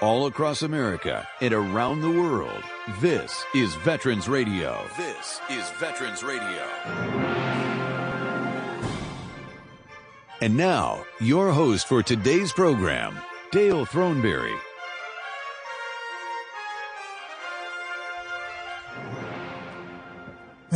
all across America and around the world. This is Veterans Radio. This is Veterans Radio. And now, your host for today's program, Dale Throneberry.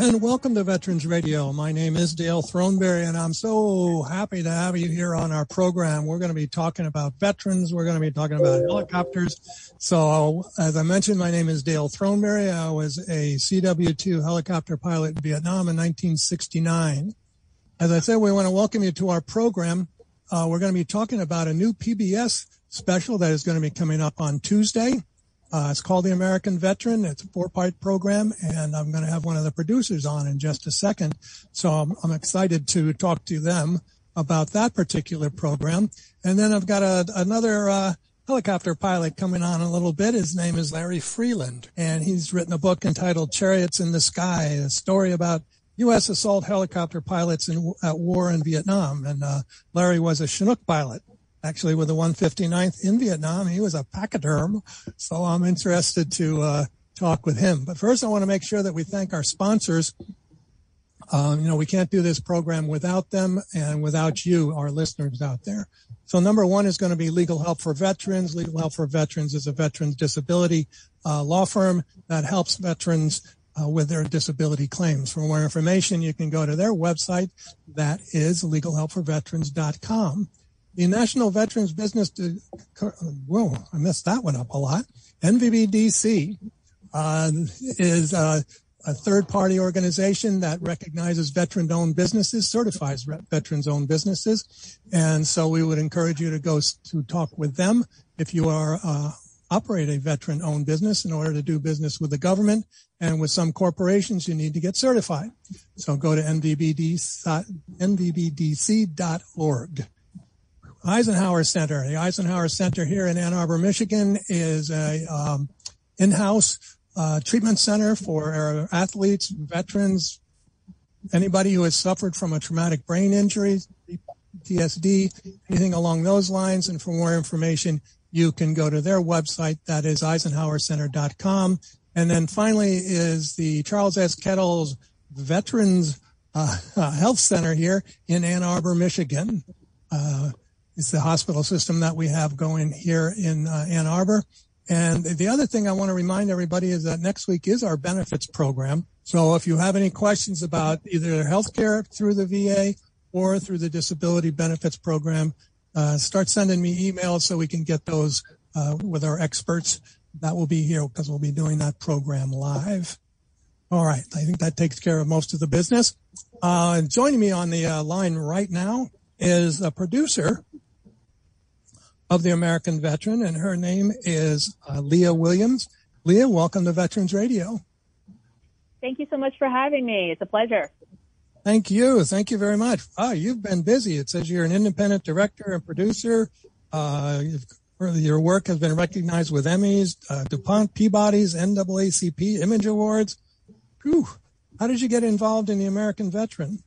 And welcome to Veterans Radio. My name is Dale Throneberry, and I'm so happy to have you here on our program. We're going to be talking about veterans. We're going to be talking about helicopters. So, as I mentioned, my name is Dale Throneberry. I was a CW2 helicopter pilot in Vietnam in 1969. As I said, we want to welcome you to our program. Uh, we're going to be talking about a new PBS special that is going to be coming up on Tuesday. Uh, it's called The American Veteran. It's a four part program, and I'm going to have one of the producers on in just a second. So I'm, I'm excited to talk to them about that particular program. And then I've got a, another uh, helicopter pilot coming on a little bit. His name is Larry Freeland, and he's written a book entitled Chariots in the Sky, a story about U.S. assault helicopter pilots in, at war in Vietnam. And uh, Larry was a Chinook pilot actually with the 159th in Vietnam. He was a pachyderm. So I'm interested to uh, talk with him. But first, I want to make sure that we thank our sponsors. Um, you know, we can't do this program without them and without you, our listeners out there. So number one is going to be Legal Help for Veterans. Legal Help for Veterans is a veterans disability uh, law firm that helps veterans uh, with their disability claims. For more information, you can go to their website. That is legalhelpforveterans.com. The National Veterans Business, De- whoa, I messed that one up a lot. NVBDC uh, is uh, a third party organization that recognizes veteran owned businesses, certifies veterans owned businesses. And so we would encourage you to go to talk with them if you are uh, operate a veteran owned business in order to do business with the government and with some corporations you need to get certified. So go to nvbdc.org. Eisenhower Center. The Eisenhower Center here in Ann Arbor, Michigan is a um, in-house uh, treatment center for athletes, veterans, anybody who has suffered from a traumatic brain injury, PTSD, anything along those lines. And for more information, you can go to their website. That is eisenhowercenter.com. And then finally is the Charles S. Kettles Veterans uh, Health Center here in Ann Arbor, Michigan. Uh, it's the hospital system that we have going here in uh, Ann Arbor. And the other thing I want to remind everybody is that next week is our benefits program. So if you have any questions about either health care through the VA or through the disability benefits program, uh, start sending me emails so we can get those uh, with our experts that will be here because we'll be doing that program live. All right. I think that takes care of most of the business. Uh, joining me on the uh, line right now is a producer of the American veteran, and her name is uh, Leah Williams. Leah, welcome to Veterans Radio. Thank you so much for having me. It's a pleasure. Thank you. Thank you very much. Ah, you've been busy. It says you're an independent director and producer. Uh, your work has been recognized with Emmys, uh, DuPont, Peabody's, NAACP, Image Awards. Whew. How did you get involved in the American Veteran?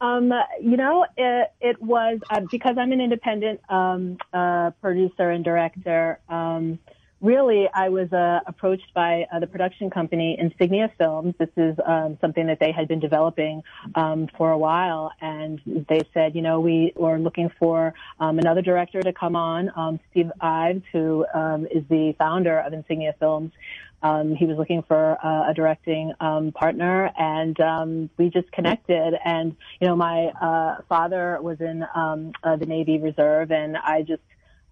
Um, you know, it, it was uh, because I'm an independent um, uh, producer and director. Um, really, I was uh, approached by uh, the production company Insignia Films. This is um, something that they had been developing um, for a while, and they said, you know, we were looking for um, another director to come on. Steve Ives, who is the founder of Insignia Films. Um, he was looking for uh, a directing um, partner, and um, we just connected. And you know, my uh, father was in um, uh, the Navy Reserve, and I just,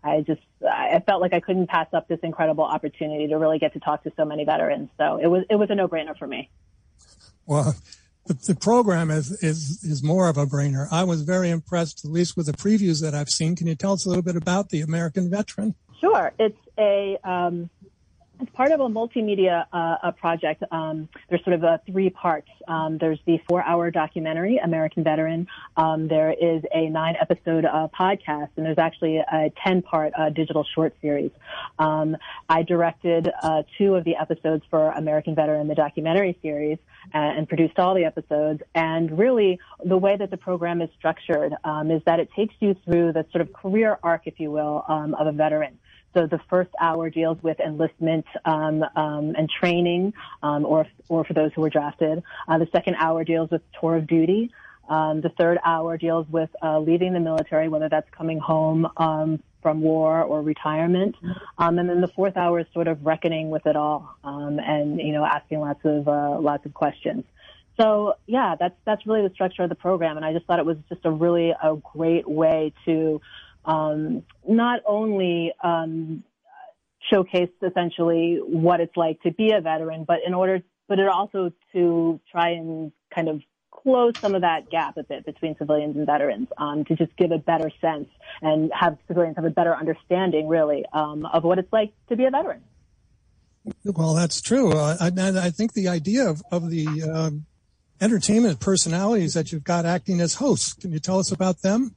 I just, I felt like I couldn't pass up this incredible opportunity to really get to talk to so many veterans. So it was, it was a no-brainer for me. Well. The, the program is, is is more of a brainer. I was very impressed, at least with the previews that I've seen. Can you tell us a little bit about the American Veteran? Sure. It's a um, it's part of a multimedia uh, a project. Um, there's sort of three parts. Um, there's the four-hour documentary, American Veteran. Um, there is a nine-episode uh, podcast, and there's actually a ten-part uh, digital short series. Um, I directed uh, two of the episodes for American Veteran, the documentary series, uh, and produced all the episodes. And really, the way that the program is structured um, is that it takes you through the sort of career arc, if you will, um, of a veteran. So the first hour deals with enlistment um, um, and training, um, or or for those who were drafted. Uh, the second hour deals with tour of duty. Um, the third hour deals with uh, leaving the military, whether that's coming home um, from war or retirement. Um, and then the fourth hour is sort of reckoning with it all um, and, you know, asking lots of, uh, lots of questions. So yeah, that's, that's really the structure of the program. And I just thought it was just a really a great way to, um, not only, um, showcase essentially what it's like to be a veteran, but in order, but it also to try and kind of close some of that gap a bit between civilians and veterans um, to just give a better sense and have civilians have a better understanding, really, um, of what it's like to be a veteran. Well, that's true. Uh, I, I, think the idea of, of the um, entertainment personalities that you've got acting as hosts, can you tell us about them?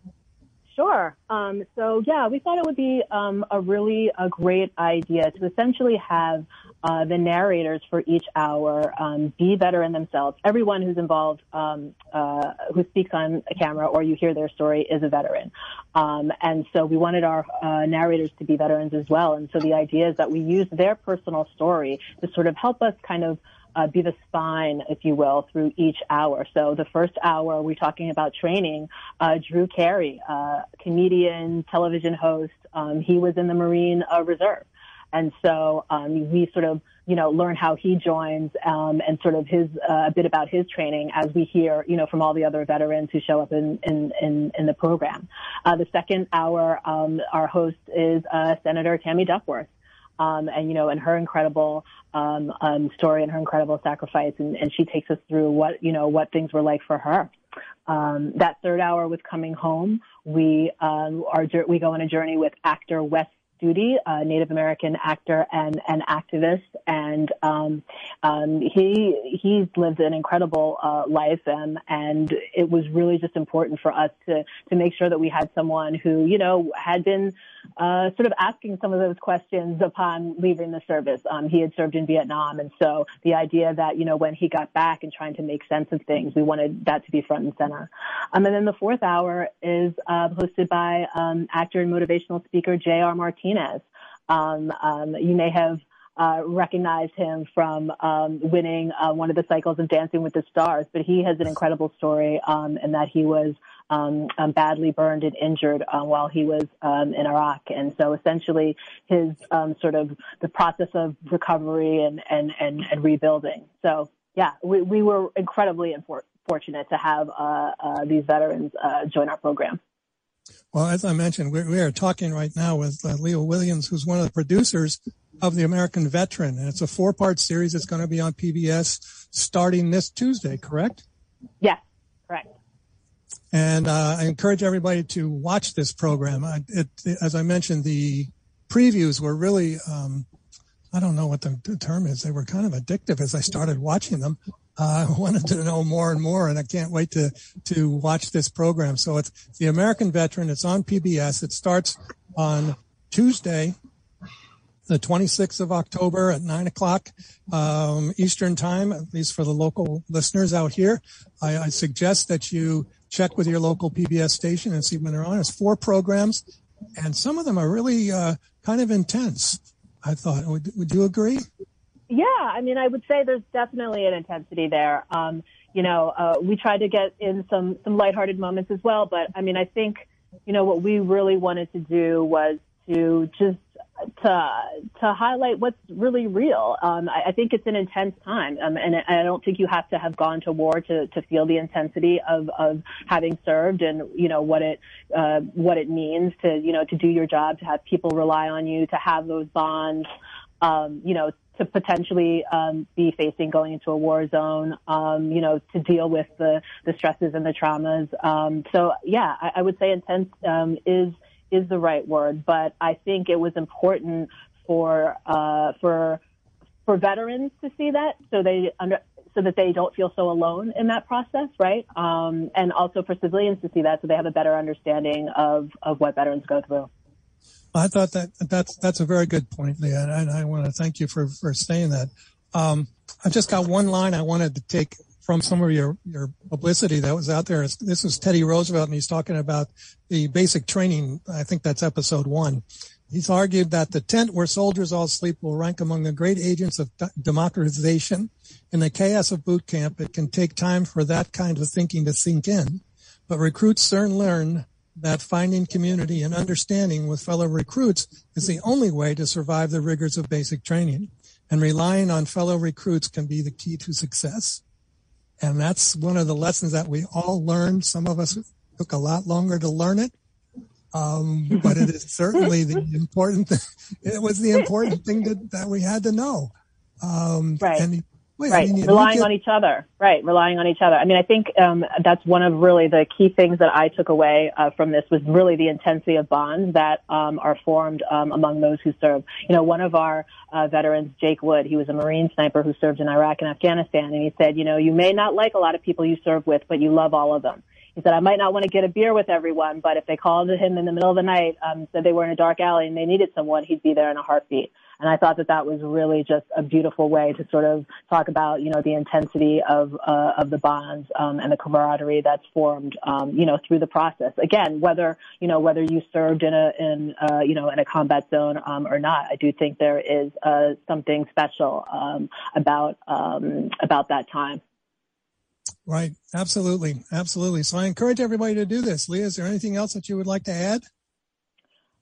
Sure. Um, so yeah, we thought it would be um, a really a great idea to essentially have uh, the narrators for each hour um, be veteran themselves. Everyone who's involved, um, uh, who speaks on a camera or you hear their story, is a veteran. Um, and so we wanted our uh, narrators to be veterans as well. And so the idea is that we use their personal story to sort of help us kind of uh, be the spine, if you will, through each hour. So the first hour, we're talking about training. Uh, Drew Carey, uh, comedian, television host, um, he was in the Marine uh, Reserve. And so um, we sort of, you know, learn how he joins um, and sort of his uh, a bit about his training as we hear, you know, from all the other veterans who show up in in in, in the program. Uh, the second hour, um, our host is Senator Tammy Duckworth. Um, and you know, and her incredible um, um, story and her incredible sacrifice, and, and she takes us through what you know what things were like for her. Um, that third hour with coming home, we um, are we go on a journey with actor Wes Studi, a Native American actor and an activist, and um, um, he he's lived an incredible uh, life, and and it was really just important for us to to make sure that we had someone who you know had been uh, sort of asking some of those questions upon leaving the service. Um, he had served in Vietnam, and so the idea that you know when he got back and trying to make sense of things, we wanted that to be front and center. Um, and then the fourth hour is uh, hosted by um, actor and motivational speaker J.R. Martinez. Um, um, you may have uh, recognized him from um, winning uh, one of the cycles of Dancing with the Stars, but he has an incredible story um, in that he was um, um, badly burned and injured uh, while he was um, in Iraq, and so essentially his um, sort of the process of recovery and and and, and rebuilding. So yeah, we, we were incredibly fortunate to have uh, uh, these veterans uh, join our program. Well, as I mentioned, we, we are talking right now with uh, Leah Williams, who's one of the producers of the American Veteran. And it's a four part series. that's going to be on PBS starting this Tuesday, correct? Yes, correct. And uh, I encourage everybody to watch this program. I, it, as I mentioned, the previews were really, um, I don't know what the term is. They were kind of addictive as I started watching them. Uh, I wanted to know more and more, and I can't wait to to watch this program. So it's the American Veteran. It's on PBS. It starts on Tuesday, the 26th of October at 9 o'clock um, Eastern Time, at least for the local listeners out here. I, I, suggest that you check with your local PBS station and see when they're on. It's four programs, and some of them are really uh, kind of intense. I thought. Would, would you agree? Yeah, I mean, I would say there's definitely an intensity there. Um, you know, uh, we tried to get in some some lighthearted moments as well, but I mean, I think you know what we really wanted to do was to just to to highlight what's really real. Um, I, I, think it's an intense time, um, and I don't think you have to have gone to war to, to feel the intensity of, of having served and you know what it uh, what it means to you know to do your job, to have people rely on you, to have those bonds. Um, you know, to potentially um, be facing going into a war zone, um, you know, to deal with the, the stresses and the traumas. Um, so yeah, I, I, would say intense um, is is the right word, but I think it was important for uh, for for veterans to see that, so they under so that they don't feel so alone in that process, right? Um, and also for civilians to see that, so they have a better understanding of of what veterans go through. I thought that that's that's a very good point, Leah, and I, I want to thank you for for saying that. Um, I've just got one line I wanted to take from some of your, your publicity that was out there. This is Teddy Roosevelt, and he's talking about the basic training. I think that's episode one. He's argued that the tent where soldiers all sleep will rank among the great agents of democratization. In the chaos of boot camp, it can take time for that kind of thinking to sink in, but recruits soon learn that finding community and understanding with fellow recruits is the only way to survive the rigors of basic training. And relying on fellow recruits can be the key to success. And that's one of the lessons that we all learned. Some of us took a lot longer to learn it. Um, but it is certainly the important, it was the important thing that, that we had to know. Um, right. And right, relying on each other. Right, relying on each other. I mean, I think um, that's one of really the key things that I took away uh, from this was really the intensity of bonds that um, are formed um, among those who serve. You know, one of our uh, veterans, Jake Wood, he was a Marine sniper who served in Iraq and Afghanistan, and he said, you know, you may not like a lot of people you serve with, but you love all of them. He said, I might not want to get a beer with everyone, but if they called him in the middle of the night, um, said they were in a dark alley and they needed someone, he'd be there in a heartbeat. And I thought that that was really just a beautiful way to sort of talk about, you know, the intensity of, uh, of the bonds, um, and the camaraderie that's formed, um, you know, through the process. Again, whether, you know, whether you served in a, in, uh, you know, in a combat zone, um, or not, I do think there is, uh, something special, um, about, um, about that time. Right. Absolutely. Absolutely. So I encourage everybody to do this. Leah, is there anything else that you would like to add?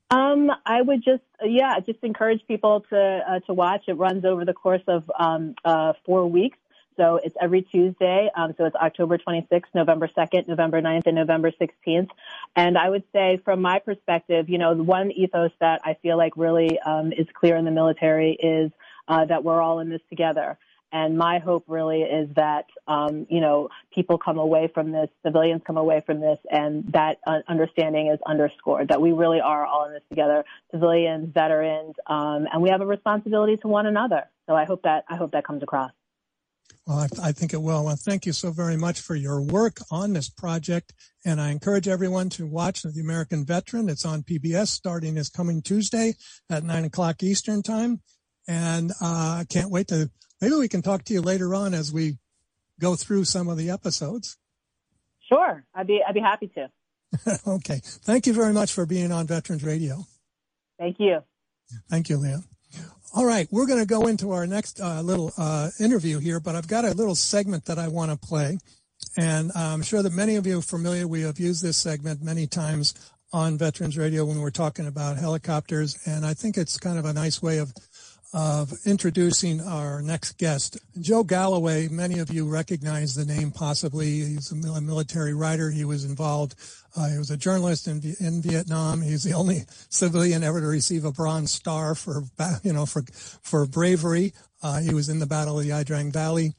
Um, I would just, yeah, just encourage people to uh, to watch. It runs over the course of um, uh, four weeks. So it's every Tuesday. Um, so it's October 26th, November 2nd, November 9th, and November 16th. And I would say from my perspective, you know, the one ethos that I feel like really um, is clear in the military is uh, that we're all in this together. And my hope really is that, um, you know, people come away from this, civilians come away from this, and that uh, understanding is underscored, that we really are all in this together, civilians, veterans, um, and we have a responsibility to one another. So I hope that, I hope that comes across. Well, I, I think it will. Well, thank you so very much for your work on this project. And I encourage everyone to watch The American Veteran. It's on PBS starting this coming Tuesday at nine o'clock Eastern time. And uh, I can't wait to maybe we can talk to you later on as we go through some of the episodes. Sure, I'd be I'd be happy to. okay, thank you very much for being on Veterans Radio. Thank you. Thank you, Leah. All right, we're going to go into our next uh, little uh, interview here, but I've got a little segment that I want to play. And I'm sure that many of you are familiar. We have used this segment many times on Veterans Radio when we're talking about helicopters. And I think it's kind of a nice way of of introducing our next guest. Joe Galloway, many of you recognize the name possibly. He's a military writer. He was involved, uh, he was a journalist in, in Vietnam. He's the only civilian ever to receive a Bronze Star for, you know, for, for bravery. Uh, he was in the Battle of the Ia Drang Valley.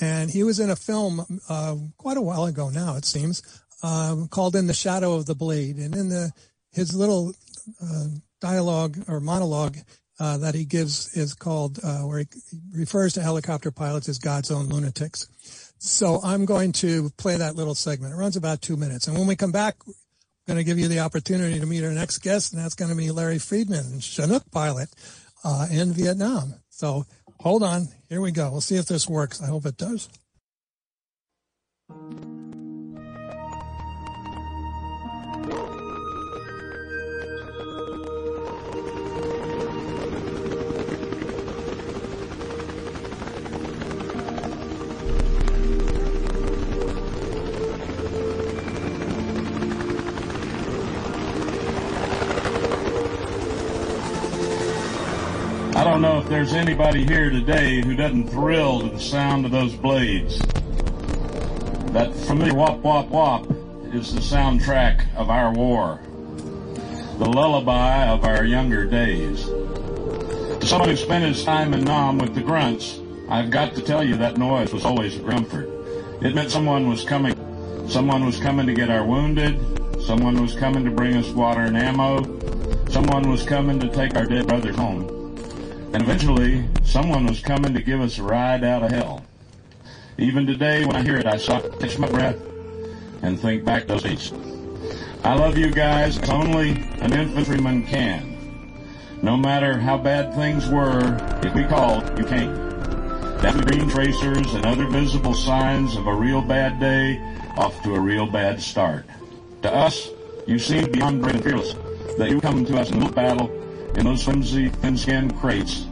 And he was in a film uh, quite a while ago now, it seems, um, called In the Shadow of the Blade. And in the his little uh, dialogue or monologue, uh, that he gives is called, uh, where he refers to helicopter pilots as God's own lunatics. So I'm going to play that little segment. It runs about two minutes. And when we come back, I'm going to give you the opportunity to meet our next guest, and that's going to be Larry Freeland, Chinook pilot uh, in Vietnam. So hold on. Here we go. We'll see if this works. I hope it does. Don't know if there's anybody here today who doesn't thrill to the sound of those blades. That familiar wop wop wop is the soundtrack of our war, the lullaby of our younger days. To someone who spent his time in Nam with the grunts, I've got to tell you that noise was always a comfort. It meant someone was coming. Someone was coming to get our wounded. Someone was coming to bring us water and ammo. Someone was coming to take our dead brothers home. And eventually, someone was coming to give us a ride out of hell. Even today, when I hear it, I stop, catch my breath, and think back those days. I love you guys as only an infantryman can. No matter how bad things were, if we called, you came. That green tracers and other visible signs of a real bad day off to a real bad start. To us, you seemed beyond brave and fearless, that you come to us in a battle in those flimsy thin-skin crates.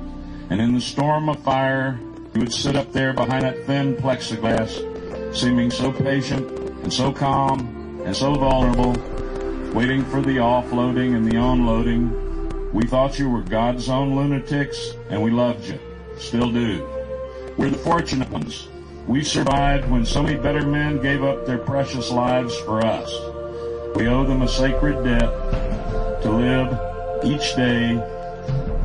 And in the storm of fire, he would sit up there behind that thin plexiglass, seeming so patient and so calm and so vulnerable, waiting for the offloading and the unloading. We thought you were God's own lunatics, and we loved you. Still do. We're the fortunate ones. We survived when so many better men gave up their precious lives for us. We owe them a sacred debt to live each day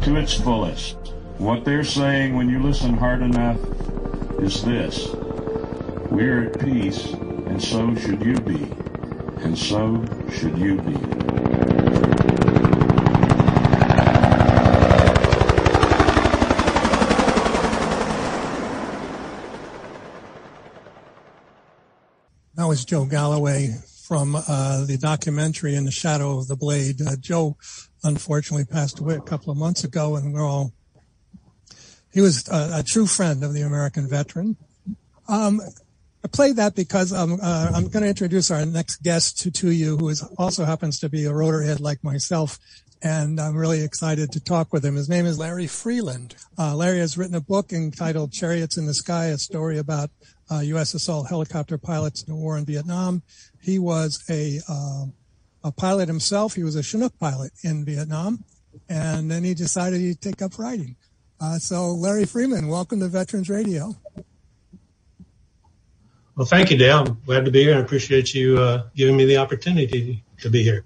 to its fullest. What they're saying when you listen hard enough is this. We're at peace, and so should you be. And so should you be. That was Joe Galloway from uh, the documentary In the Shadow of the Blade. Uh, Joe unfortunately passed away a couple of months ago, and we're all. He was a, a true friend of the American veteran. Um, I played that because um, uh, I'm going to introduce our next guest to, to you, who is also happens to be a rotorhead like myself, and I'm really excited to talk with him. His name is Larry Freeland. Uh, Larry has written a book entitled "Chariots in the Sky," a story about uh, U.S. assault helicopter pilots in the war in Vietnam. He was a uh, a pilot himself. He was a Chinook pilot in Vietnam, and then he decided he'd take up writing. Uh, so, Larry Freeland, welcome to Veterans Radio. Well, thank you, Dale. I'm glad to be here. I appreciate you uh, giving me the opportunity to be here.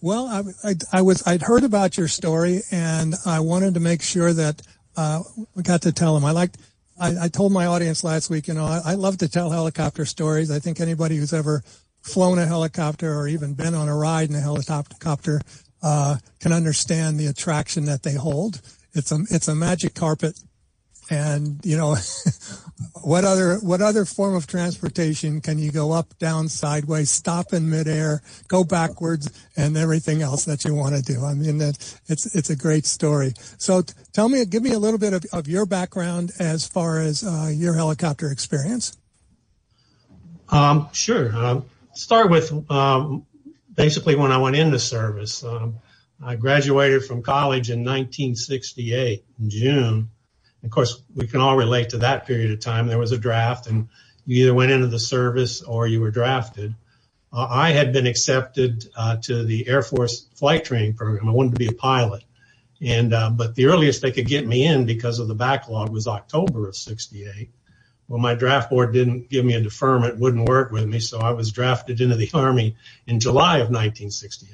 Well, I, I, I, was I'd heard about your story, and I wanted to make sure that uh, we got to tell him. I liked. I, I told my audience last week, you know, I love to tell helicopter stories. I think anybody who's ever flown a helicopter or even been on a ride in a helicopter uh, can understand the attraction that they hold. It's a it's a magic carpet, and you know what other what other form of transportation can you go up, down, sideways, stop in midair, go backwards, and everything else that you want to do? I mean, that it's it's a great story. So t- tell me, give me a little bit of, of your background as far as uh, your helicopter experience. Um, sure. Um, start with um, basically when I went into service. Um, I graduated from college in 1968 in June. Of course, we can all relate to that period of time. There was a draft, and you either went into the service or you were drafted. Uh, I had been accepted uh, to the Air Force flight training program. I wanted to be a pilot, and uh, but the earliest they could get me in because of the backlog was October of '68. Well, my draft board didn't give me a deferment, wouldn't work with me, so I was drafted into the Army in July of 1968.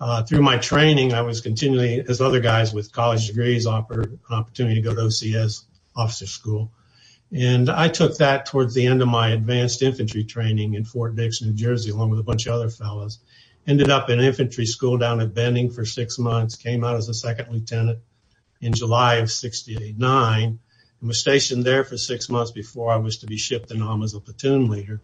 Uh, through my training, I was continually, as other guys with college degrees, offered an opportunity to go to OCS officer school. And I took that towards the end of my advanced infantry training in Fort Dix, New Jersey, along with a bunch of other fellows. Ended up in infantry school down at Benning for six months, came out as a second lieutenant in July of 69 and was stationed there for six months before I was to be shipped to Nam as a platoon leader.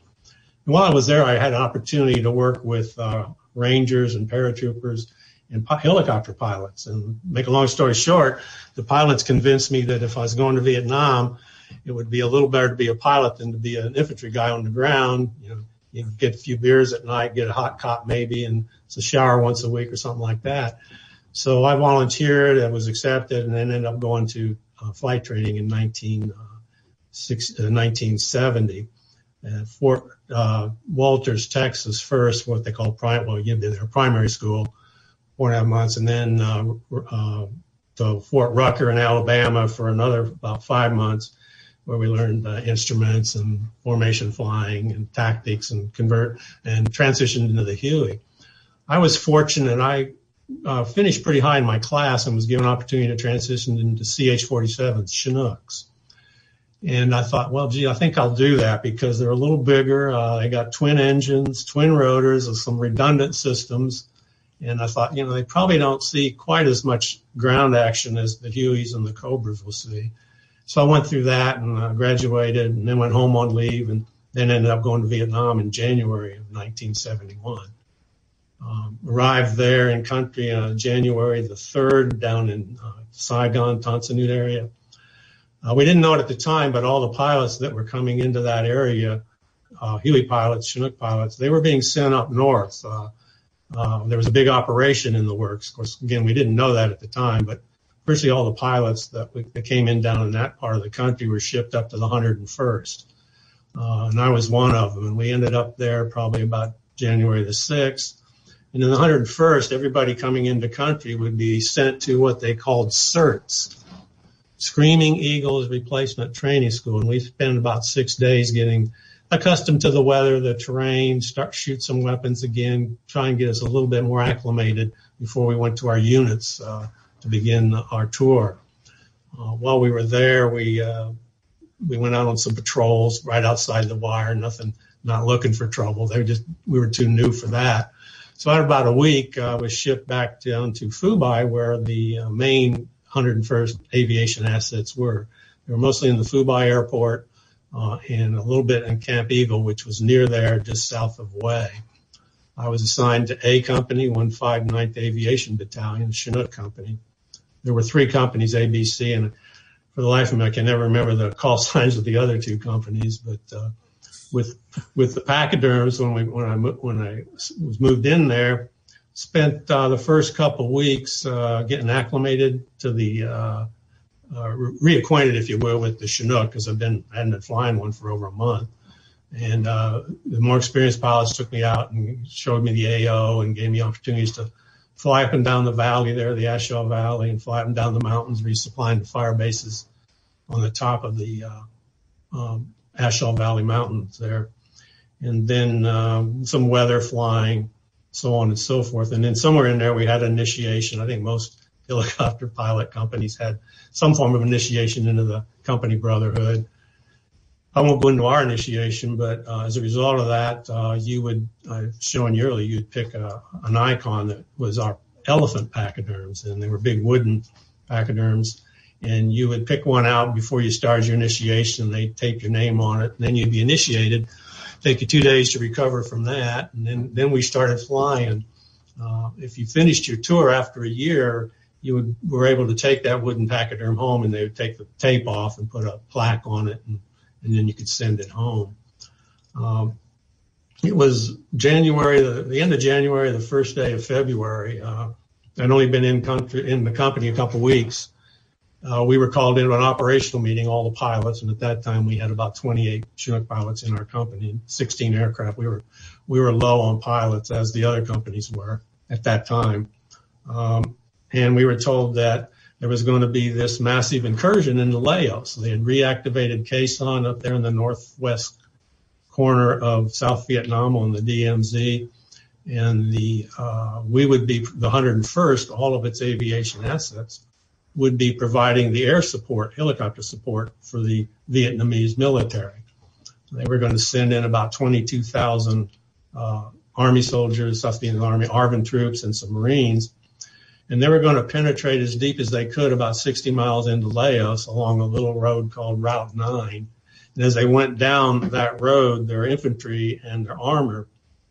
And while I was there, I had an opportunity to work with uh, rangers and paratroopers and helicopter pilots. And make a long story short, the pilots convinced me that if I was going to Vietnam, it would be a little better to be a pilot than to be an infantry guy on the ground. You know, you get a few beers at night, get a hot cot maybe, and it's a shower once a week or something like that. So I volunteered, I was accepted, and then ended up going to flight training in 19, uh, uh, 1970 at Fort uh, Walters, Texas, first, what they call primary school, four and a half months, and then uh, uh, to Fort Rucker in Alabama for another about five months, where we learned uh, instruments and formation flying and tactics and convert and transitioned into the Huey. I was fortunate. I uh, finished pretty high in my class and was given an opportunity to transition into CH-47s, Chinooks. And I thought, well, gee, I think I'll do that because they're a little bigger. Uh, they got twin engines, twin rotors, and some redundant systems. And I thought, you know, they probably don't see quite as much ground action as the Hueys and the Cobras will see. So I went through that and uh, graduated and then went home on leave and then ended up going to Vietnam in January of 1971. Um, arrived there in country on January the 3rd down in uh, Saigon, Tan Son Nhut area. Uh, we didn't know it at the time, but all the pilots that were coming into that area, uh, Huey pilots, Chinook pilots, they were being sent up north. There was a big operation in the works. Of course, again, we didn't know that at the time, but virtually all the pilots that, came in down in that part of the country were shipped up to the 101st. Uh, and I was one of them. And we ended up there probably about January the 6th. And in the 101st, everybody coming into country would be sent to what they called SERTs, Screaming Eagles Replacement Training School. And we spent about six days getting accustomed to the weather, the terrain, start shoot some weapons again, try and get us a little bit more acclimated before we went to our units uh, to begin our tour. Uh, while we were there, we uh, we went out on some patrols right outside the wire. Nothing, not looking for trouble. They were just we were too new for that. So after about a week, I was shipped back down to Phu Bai, where the uh, main 101st aviation assets were. They were mostly in the Phu Bai airport uh, and a little bit in Camp Eagle, which was near there, just south of Hue. I was assigned to A Company, 159th Aviation Battalion, Chinook Company. There were three companies, ABC, and for the life of me, I can never remember the call signs of the other two companies. But uh, with with the pachyderms, when we when I when I was moved in there, spent uh, the first couple weeks uh, getting acclimated to the uh, uh, reacquainted, if you will, with the Chinook because I've been I hadn't been flying one for over a month. And uh, the more experienced pilots took me out and showed me the AO and gave me opportunities to fly up and down the valley there, the A Shau Valley, and fly up and down the mountains, resupplying the fire bases on the top of the uh, um, A Shau Valley Mountains there. And then um, some weather flying, so on and so forth. And then somewhere in there, we had initiation. I think most helicopter pilot companies had some form of initiation into the company brotherhood. I won't go into our initiation, but uh, as a result of that, uh, you would, uh, showing yearly, you'd pick a, an icon that was our elephant pachyderms, and they were big wooden pachyderms. And you would pick one out before you started your initiation. They'd tape your name on it, and then you'd be initiated. Take you two days to recover from that, and then then we started flying. Uh, if you finished your tour after a year, you would, were able to take that wooden pachyderm home and they would take the tape off and put a plaque on it and, and then you could send it home. Um, it was January, the, the, end of January, the first day of February. Uh, I'd only been in country, in the company a couple weeks. Uh, we were called into an operational meeting, all the pilots, and at that time we had about 28 Chinook pilots in our company, 16 aircraft. We were we were low on pilots as the other companies were at that time. Um, and we were told that there was going to be this massive incursion into Laos. They had reactivated Sanh up there in the northwest corner of South Vietnam on the DMZ, and the uh, we would be the 101st, all of its aviation assets would be providing the air support, helicopter support for the Vietnamese military. They were going to send in about 22,000 uh, Army soldiers, South Vietnamese Army, ARVN troops, and some Marines and they were going to penetrate as deep as they could about 60 miles into Laos along a little road called Route 9. And as they went down that road, their infantry and their armor,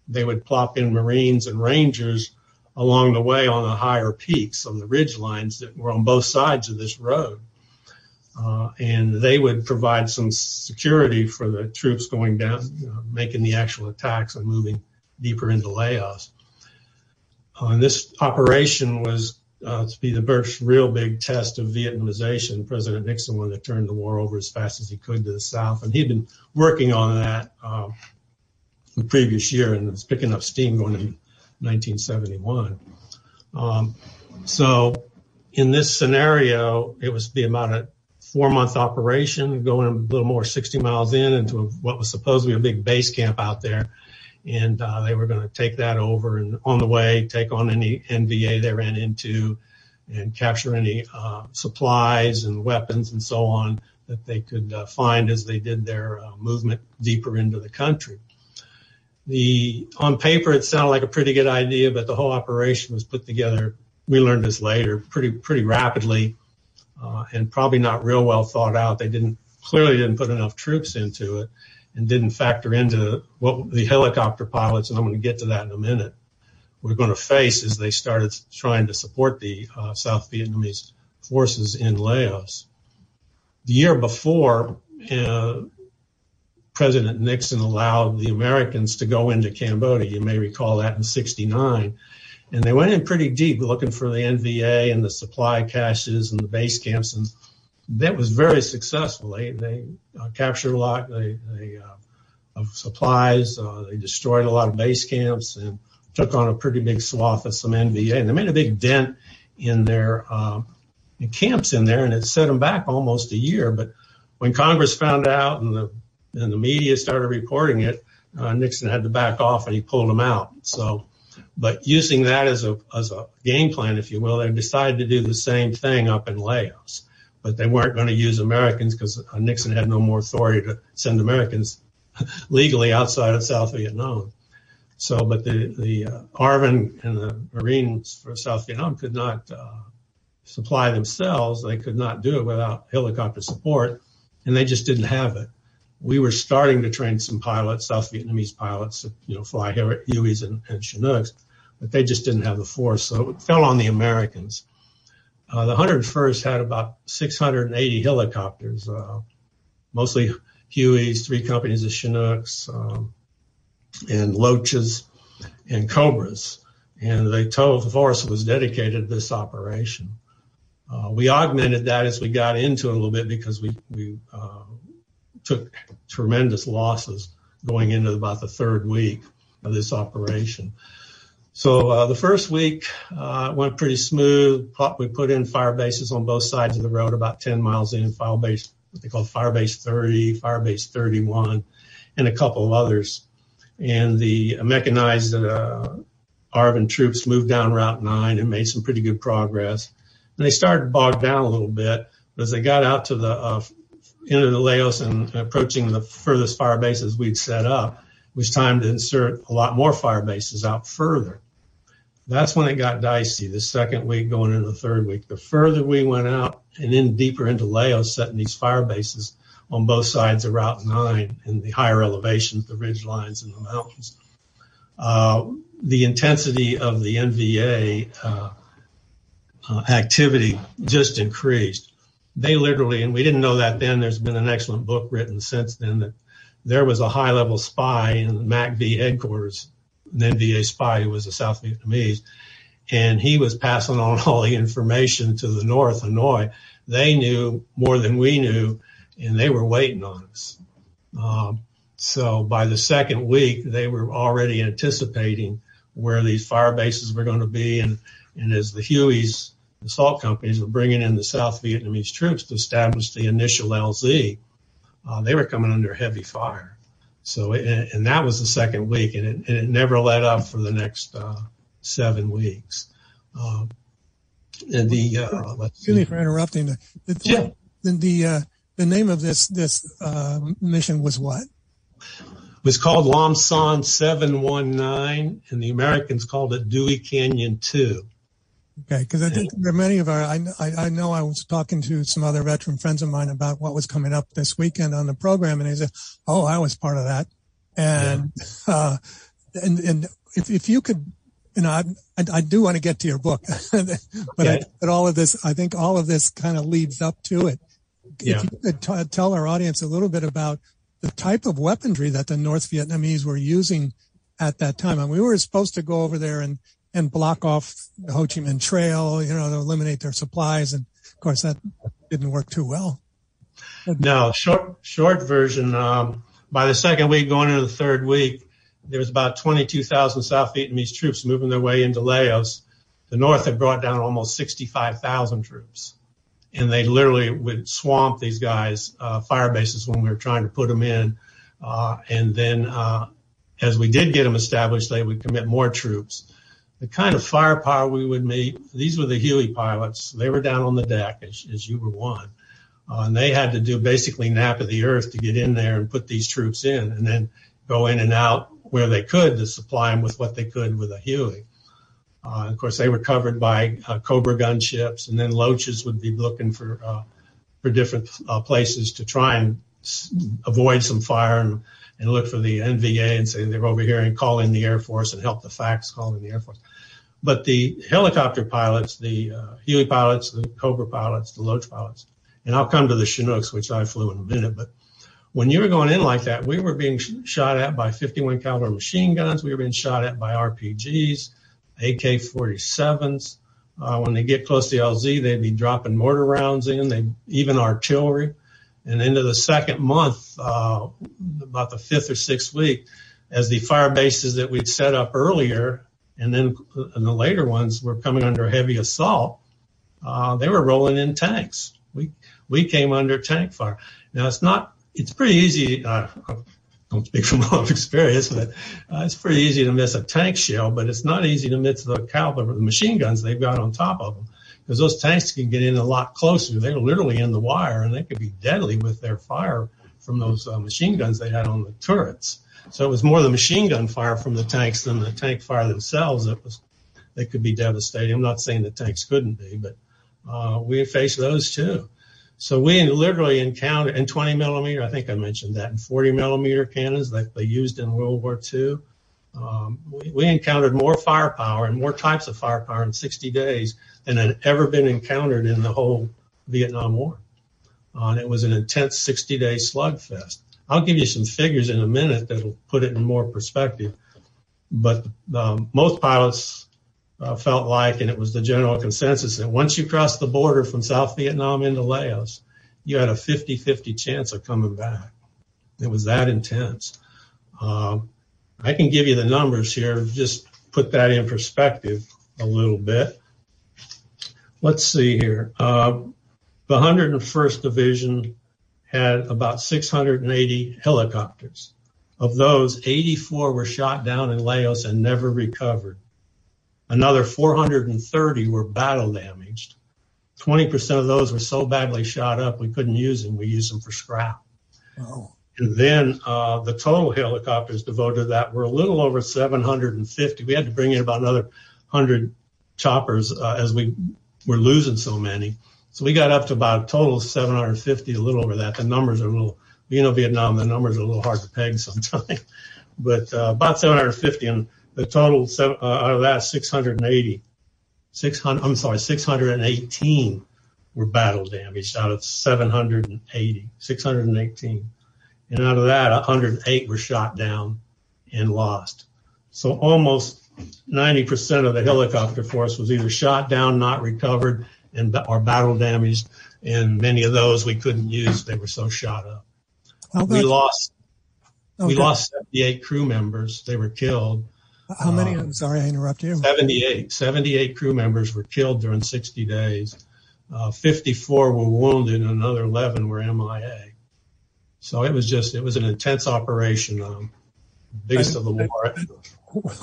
they would plop in Marines and Rangers along the way on the higher peaks on the ridge lines that were on both sides of this road. Uh, and they would provide some security for the troops going down, you know, making the actual attacks and moving deeper into Laos. Uh, and this operation was uh, to be the first real big test of Vietnamization. President Nixon wanted to turn the war over as fast as he could to the south, and he'd been working on that uh, the previous year and was picking up steam going 1971. Um, so, in this scenario, it was be about a four month operation, going a little more 60 miles in into what was supposed to be a big base camp out there and uh, they were going to take that over and on the way take on any NVA they ran into and capture any uh, supplies and weapons and so on that they could uh, find as they did their movement deeper into the country. The on paper it sounded like a pretty good idea, but the whole operation was put together. We learned this later, pretty pretty rapidly, uh, and probably not real well thought out. They didn't clearly didn't put enough troops into it and didn't factor into what the helicopter pilots, and I'm going to get to that in a minute, were going to face as they started trying to support the uh, South Vietnamese forces in Laos. The year before, uh, President Nixon allowed the Americans to go into Cambodia. You may recall that in 69. And they went in pretty deep looking for the NVA and the supply caches and the base camps. And that was very successful. They, they uh, captured a lot uh, of supplies. Uh, they destroyed a lot of base camps and took on a pretty big swath of some NVA. And they made a big dent in their camps in there, and it set them back almost a year. But when Congress found out and the and the media started reporting it, uh, Nixon had to back off and he pulled them out. So, but using that as a as a game plan, if you will, they decided to do the same thing up in Laos, but they weren't going to use Americans because uh, Nixon had no more authority to send Americans legally outside of South Vietnam. So, but the the uh, ARVN and the Marines for South Vietnam could not uh, supply themselves. They could not do it without helicopter support, and they just didn't have it. We were starting to train some pilots, South Vietnamese pilots, you know, fly Hueys and, and Chinooks, but they just didn't have the force, so it fell on the Americans. Uh, the 101st had about 680 helicopters, uh, mostly Hueys, three companies of Chinooks, um, and Loaches and Cobras. And the total force was dedicated to this operation. Uh, we augmented that as we got into it a little bit because we, we uh, took tremendous losses going into about the third week of this operation. So uh, the first week uh, went pretty smooth. We put in fire bases on both sides of the road, about 10 miles in, fire base, what they call fire base 30, fire base 31, and a couple of others. And the mechanized uh, ARVN troops moved down Route 9 and made some pretty good progress and they started to bog down a little bit. But as they got out to the of the Laos and approaching the furthest fire bases we'd set up, it was time to insert a lot more fire bases out further. That's when it got dicey. The second week going into the third week, the further we went out and in deeper into Laos, setting these fire bases on both sides of Route 9 in the higher elevations, the ridge lines and the mountains. Uh, the intensity of the NVA uh, uh, activity just increased. They literally, and we didn't know that then, there's been an excellent book written since then that there was a high level spy in the MACV headquarters, an NVA spy who was a South Vietnamese, and he was passing on all the information to the North, Hanoi. They knew more than we knew, and they were waiting on us. Um, so by the second week, they were already anticipating where these fire bases were going to be, and and as the Hueys the salt companies were bringing in the South Vietnamese troops to establish the initial LZ, uh, they were coming under heavy fire. So, and, and that was the second week, and it, and it, never let up for the next uh, seven weeks. Uh, and the uh, excuse me for interrupting. The the, yeah. the, the, uh, the name of this this uh, mission was what? It was called Lam Son 719, and the Americans called it Dewey Canyon 2. Okay, because I think there are many of our. I, I know I was talking to some other veteran friends of mine about what was coming up this weekend on the program, and they said, "Oh, I was part of that," and yeah. uh, and and if if you could, you know, I I, I do want to get to your book, but. I, but all of this, I think all of this kind of leads up to it. Yeah. If you could t- tell our audience a little bit about the type of weaponry that the North Vietnamese were using at that time, and we were supposed to go over there and and block off the Ho Chi Minh Trail, you know, to eliminate their supplies. And of course, that didn't work too well. No, short short version. Um, by the second week, going into the third week, there was about 22,000 South Vietnamese troops moving their way into Laos. The North had brought down almost 65,000 troops, and they literally would swamp these guys' uh, fire bases when we were trying to put them in. Uh, and then, uh, as we did get them established, they would commit more troops the kind of firepower we would meet. These were the Huey pilots. They were down on the deck as, you were one. Uh, and they had to do basically nap of the earth to get in there and put these troops in and then go in and out where they could to supply them with what they could with a Huey. Uh, of course, they were covered by uh, Cobra gunships, and then Loaches would be looking for for different places to try and avoid some fire and and look for the NVA and say they're over here and call in the Air Force and help the FACs call in the Air Force. But the helicopter pilots, the uh, Huey pilots, the Cobra pilots, the Loach pilots, and I'll come to the Chinooks, which I flew in a minute, but when you were going in like that, we were being sh- shot at by 51 caliber machine guns. We were being shot at by RPGs, AK-47s. Uh, when they get close to LZ, they'd be dropping mortar rounds in. They even artillery. And into the second month, uh, about the fifth or sixth week, as the fire bases that we'd set up earlier, and then the later ones were coming under heavy assault, uh, they were rolling in tanks. We we came under tank fire. Now it's not it's pretty easy. Uh, I don't speak from a lot of experience, but it's pretty easy to miss a tank shell, but it's not easy to miss the caliber of the machine guns they've got on top of them because those tanks can get in a lot closer. They're literally in the wire and they could be deadly with their fire from those uh, machine guns they had on the turrets. So it was more the machine gun fire from the tanks than the tank fire themselves that was they could be devastating. I'm not saying the tanks couldn't be, but uh, we faced those too. So we literally encountered in 20 millimeter, I think I mentioned that, and 40 millimeter cannons that they used in World War II. Um, we, we, encountered more firepower and more types of firepower in 60 days than had ever been encountered in the whole Vietnam War. Uh, and it was an intense 60 day slugfest. I'll give you some figures in a minute that'll put it in more perspective. But um, most pilots uh, felt like, and it was the general consensus, that once you crossed the border from South Vietnam into Laos, you had a 50 50 chance of coming back. It was that intense. Um, I can give you the numbers here, just put that in perspective a little bit. Let's see here. Uh, the 101st Division had about 680 helicopters. Of those, 84 were shot down in Laos and never recovered. Another 430 were battle damaged. 20% of those were so badly shot up we couldn't use them. We used them for scrap. Oh. And then uh, the total helicopters devoted to that were a little over 750. We had to bring in about another 100 choppers uh, as we were losing so many. So we got up to about a total of 750, a little over that. The numbers are a little, you know, Vietnam, the numbers are a little hard to peg sometimes, but uh, about 750. And the total uh, out of that 680, 600, I'm sorry, 618 were battle damaged out of 780, 618. And out of that, 108 were shot down and lost. So almost 90% of the helicopter force was either shot down, not recovered, and or battle damaged. And many of those we couldn't use; they were so shot up. we lost. Okay. We lost 78 crew members. They were killed. How many? I'm sorry, I interrupt you. 78. 78 crew members were killed during 60 days. Uh, 54 were wounded, and another 11 were MIA. So it was just, it was an intense operation, um, biggest of the war.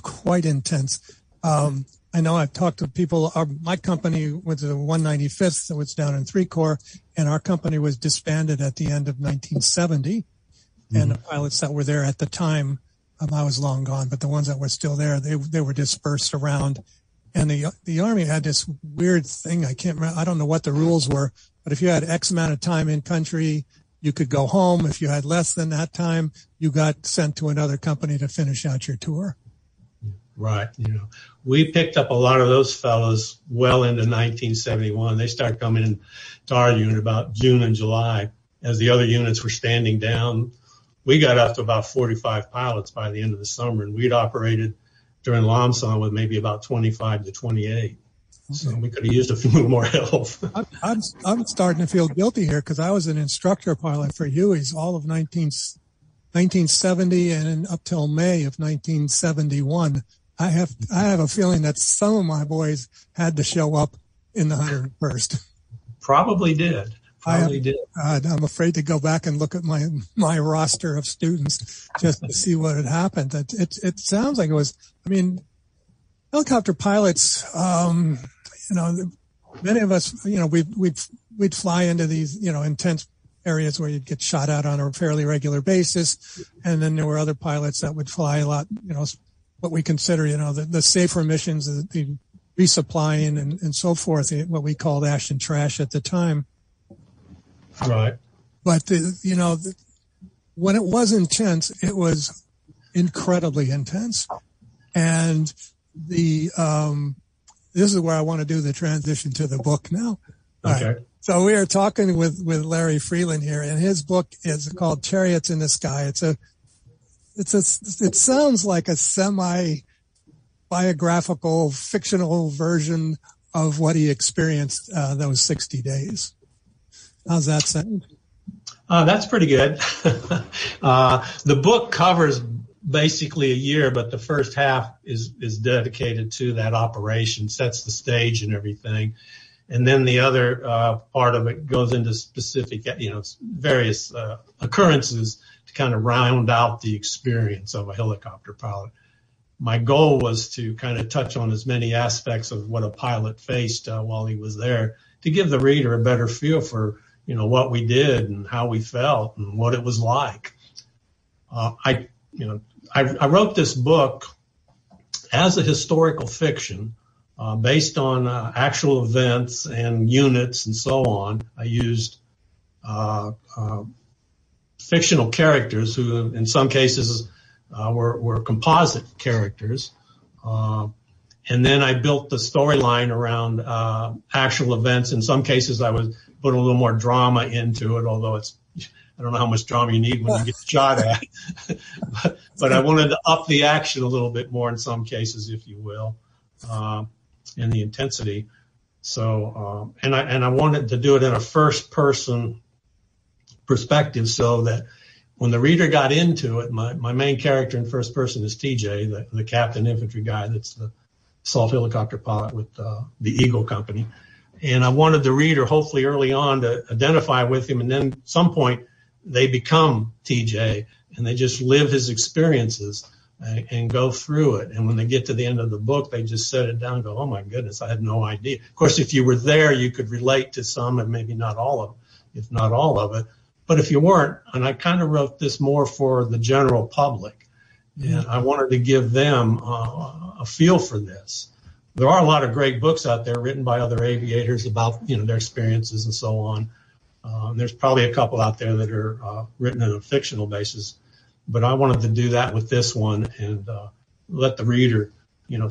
Quite intense. Um, I know I've talked to people. Our, my company was the 195th, so it's down in three corps, and our company was disbanded at the end of 1970. Mm-hmm. And the pilots that were there at the time um, I was long gone, but the ones that were still there, they they were dispersed around. And the the army had this weird thing. I can't remember. I don't know what the rules were, but if you had X amount of time in country, you could go home. If you had less than that time, you got sent to another company to finish out your tour. Right. You know, we picked up a lot of those fellows well into 1971. They started coming in to our unit about June and July as the other units were standing down we got up to about 45 pilots by the end of the summer, and we'd operated during Lam Son with maybe about 25 to 28. So we could have used a few more help. I'm, I'm, I'm, starting to feel guilty here because I was an instructor pilot for Huey's all of 19, 1970 and up till May of 1971. I have I have a feeling that some of my boys had to show up in the 101st. Probably did. Probably did. Uh, I'm afraid to go back and look at my my roster of students just to see what had happened. It, it, it sounds like it was. I mean, helicopter pilots. Um, you know, many of us. You know, we we'd we'd fly into these you know intense areas where you'd get shot at on a fairly regular basis, and then there were other pilots that would fly a lot. You know, what we consider you know the, the safer missions, the, the resupplying and, and so forth, what we called ash and trash at the time. Right. But the, you know, the, when it was intense, it was incredibly intense, and the um, this is where I want to do the transition to the book now. Okay. Right. So we are talking with, with Larry Freeland here, and his book is called Chariots in the Sky. It's a, it's a, it sounds like a semi biographical, fictional version of what he experienced uh, those 60 days. How's that sound? Uh, that's pretty good. uh, the book covers basically a year, but the first half is is dedicated to that operation, sets the stage and everything, and then the other uh, part of it goes into specific, you know, various uh, occurrences kind of round out the experience of a helicopter pilot. My goal was to kind of touch on as many aspects of what a pilot faced uh, while he was there to give the reader a better feel for, you know, what we did and how we felt and what it was like. Uh, I, you know, I, I wrote this book as a historical fiction uh, based on uh, actual events and units and so on. I used uh, uh fictional characters who, in some cases, uh, were, were composite characters. Uh, and then I built the storyline around actual events. In some cases, I was put a little more drama into it, although it's I don't know how much drama you need when you get shot at, but, I wanted to up the action a little bit more in some cases, if you will, uh, and the intensity. So, um, and I and I wanted to do it in a first person perspective, so that when the reader got into it, my, my main character in first person is TJ, the, the captain infantry guy that's the assault helicopter pilot with uh, the Eagle Company. And I wanted the reader, hopefully early on, to identify with him, and then some point they become TJ and they just live his experiences and, and, go through it. And when they get to the end of the book, they just set it down and go, Oh my goodness, I had no idea. Of course, if you were there, you could relate to some and maybe not all of if not all of it. But if you weren't, and I kind of wrote this more for the general public, and I wanted to give them uh, a feel for this. There are a lot of great books out there written by other aviators about, you know, their experiences and so on. Uh, there's probably a couple out there that are uh, written on a fictional basis, but I wanted to do that with this one and let the reader, you know,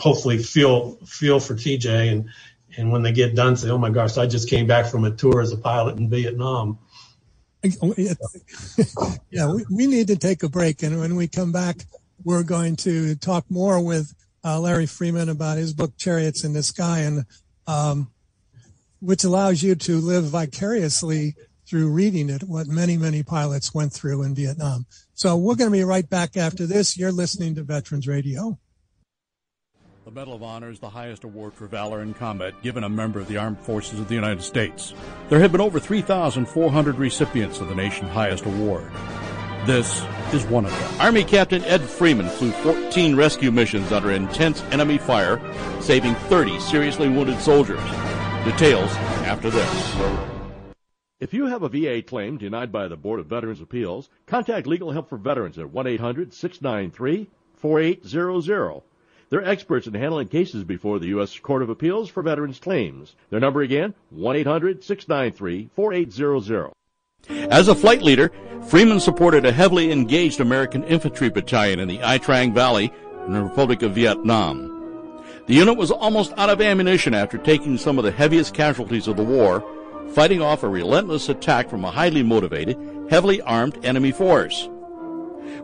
hopefully feel feel for TJ and and when they get done, say, "Oh my gosh, I just came back from a tour as a pilot in Vietnam." yeah, we, we need to take a break, and when we come back, we're going to talk more with uh, Larry Freeland about his book "Chariots in the Sky" and. Um, which allows you to live vicariously through reading it, what many, many pilots went through in Vietnam. So we're going to be right back after this. You're listening to Veterans Radio. The Medal of Honor is the highest award for valor in combat given a member of the Armed Forces of the United States. There have been over 3,400 recipients of the nation's highest award. This is one of them. Army Captain Ed Freeman flew 14 rescue missions under intense enemy fire, saving 30 seriously wounded soldiers. Details after this. If you have a VA claim denied by the Board of Veterans Appeals, contact Legal Help for Veterans at 1-800-693-4800. They're experts in handling cases before the U.S. Court of Appeals for Veterans Claims. Their number again, 1-800-693-4800. As a flight leader, Freeman supported a heavily engaged American infantry battalion in the Ia Drang Valley in the Republic of Vietnam. The unit was almost out of ammunition after taking some of the heaviest casualties of the war, fighting off a relentless attack from a highly motivated, heavily armed enemy force.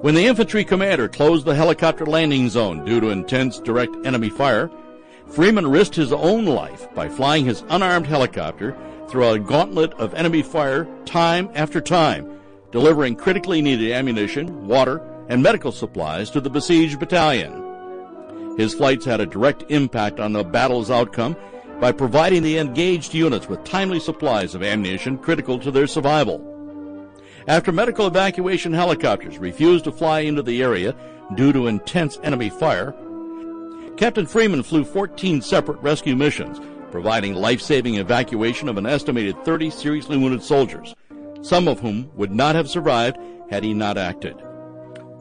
When the infantry commander closed the helicopter landing zone due to intense direct enemy fire, Freeman risked his own life by flying his unarmed helicopter through a gauntlet of enemy fire time after time, delivering critically needed ammunition, water, and medical supplies to the besieged battalion. His flights had a direct impact on the battle's outcome by providing the engaged units with timely supplies of ammunition critical to their survival. After medical evacuation helicopters refused to fly into the area due to intense enemy fire, Captain Freeman flew 14 separate rescue missions, providing life-saving evacuation of an estimated 30 seriously wounded soldiers, some of whom would not have survived had he not acted.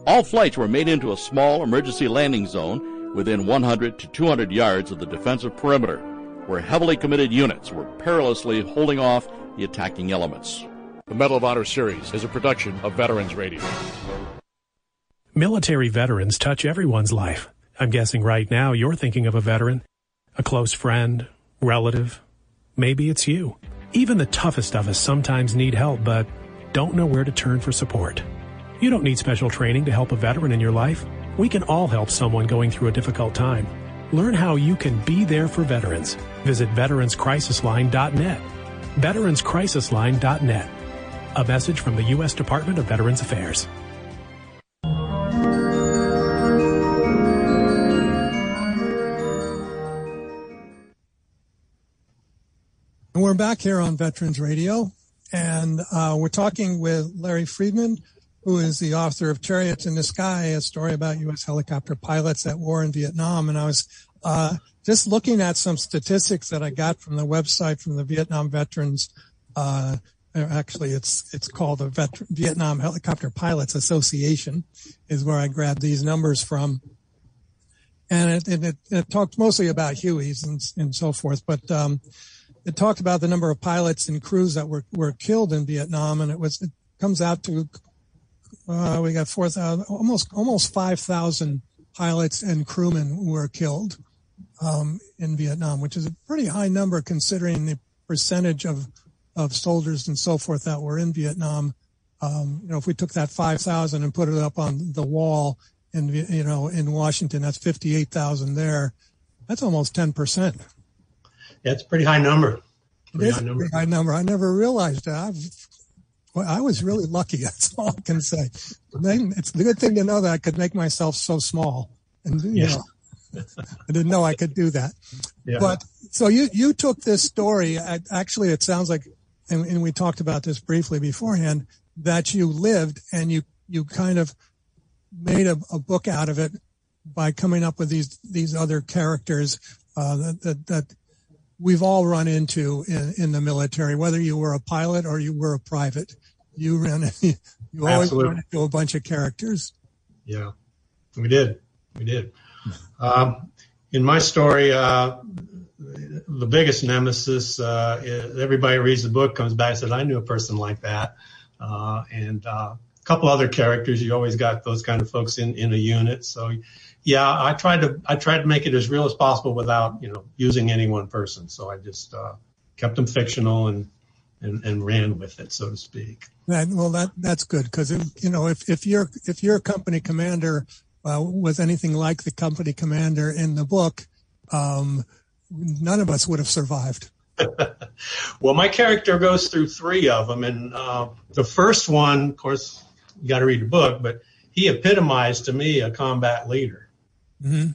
All flights were made into a small emergency landing zone within 100 to 200 yards of the defensive perimeter, where heavily committed units were perilously holding off the attacking elements. The Medal of Honor series is a production of Veterans Radio. Military veterans touch everyone's life. I'm guessing right now you're thinking of a veteran, a close friend, relative, Maybe it's you. Even the toughest of us sometimes need help, but don't know where to turn for support. You don't need special training to help a veteran in your life. We can all help someone going through a difficult time. Learn how you can be there for veterans. Visit veteranscrisisline.net. Veteranscrisisline.net. A message from the U.S. Department of Veterans Affairs. We're back here on Veterans Radio, and uh, we're talking with Larry Freeland, who is the author of Chariots in the Sky, a story about U.S. helicopter pilots at war in Vietnam. And I was uh, just looking at some statistics that I got from the website from the Vietnam Veterans. Uh, actually, it's it's called the Vietnam Helicopter Pilots Association, is where I grabbed these numbers from. And it, it, it, it talked mostly about Hueys and, and so forth, but um, it talked about the number of pilots and crews that were, were killed in Vietnam, and it was it comes out to uh, we got four thousand, almost almost five thousand pilots and crewmen were killed um, in Vietnam, which is a pretty high number considering the percentage of of soldiers and so forth that were in Vietnam. Um, you know, if we took that five thousand and put it up on the wall in you know in Washington, that's fifty eight thousand there. That's almost ten percent. Yeah, it's a pretty high number. Pretty high number. High number. I never realized that. I've, well, I was really lucky. That's all I can say. It's a good thing to know that I could make myself so small, and you yeah. know, I didn't know I could do that. Yeah. But so you you took this story. Actually, it sounds like, and, and we talked about this briefly beforehand, that you lived and you you kind of made a, a book out of it by coming up with these these other characters uh, that, that that we've all run into in, in the military, whether you were a pilot or you were a private. You ran, you always Absolutely. run into a bunch of characters. Yeah, we did. We did. Um, in my story, uh, the biggest nemesis, uh, everybody reads the book, comes back and says, I knew a person like that. Uh, and uh, a couple other characters, you always got those kind of folks in, in a unit. So yeah, I tried to I tried to make it as real as possible without you know using any one person. So I just uh, kept them fictional and, and and ran with it, so to speak. Well, that that's good because you know if if your if your company commander uh, was anything like the company commander in the book, um, none of us would have survived. well, my character goes through three of them, and uh, the first one, of course, you got to read the book, but he epitomized to me a combat leader. Mm-hmm.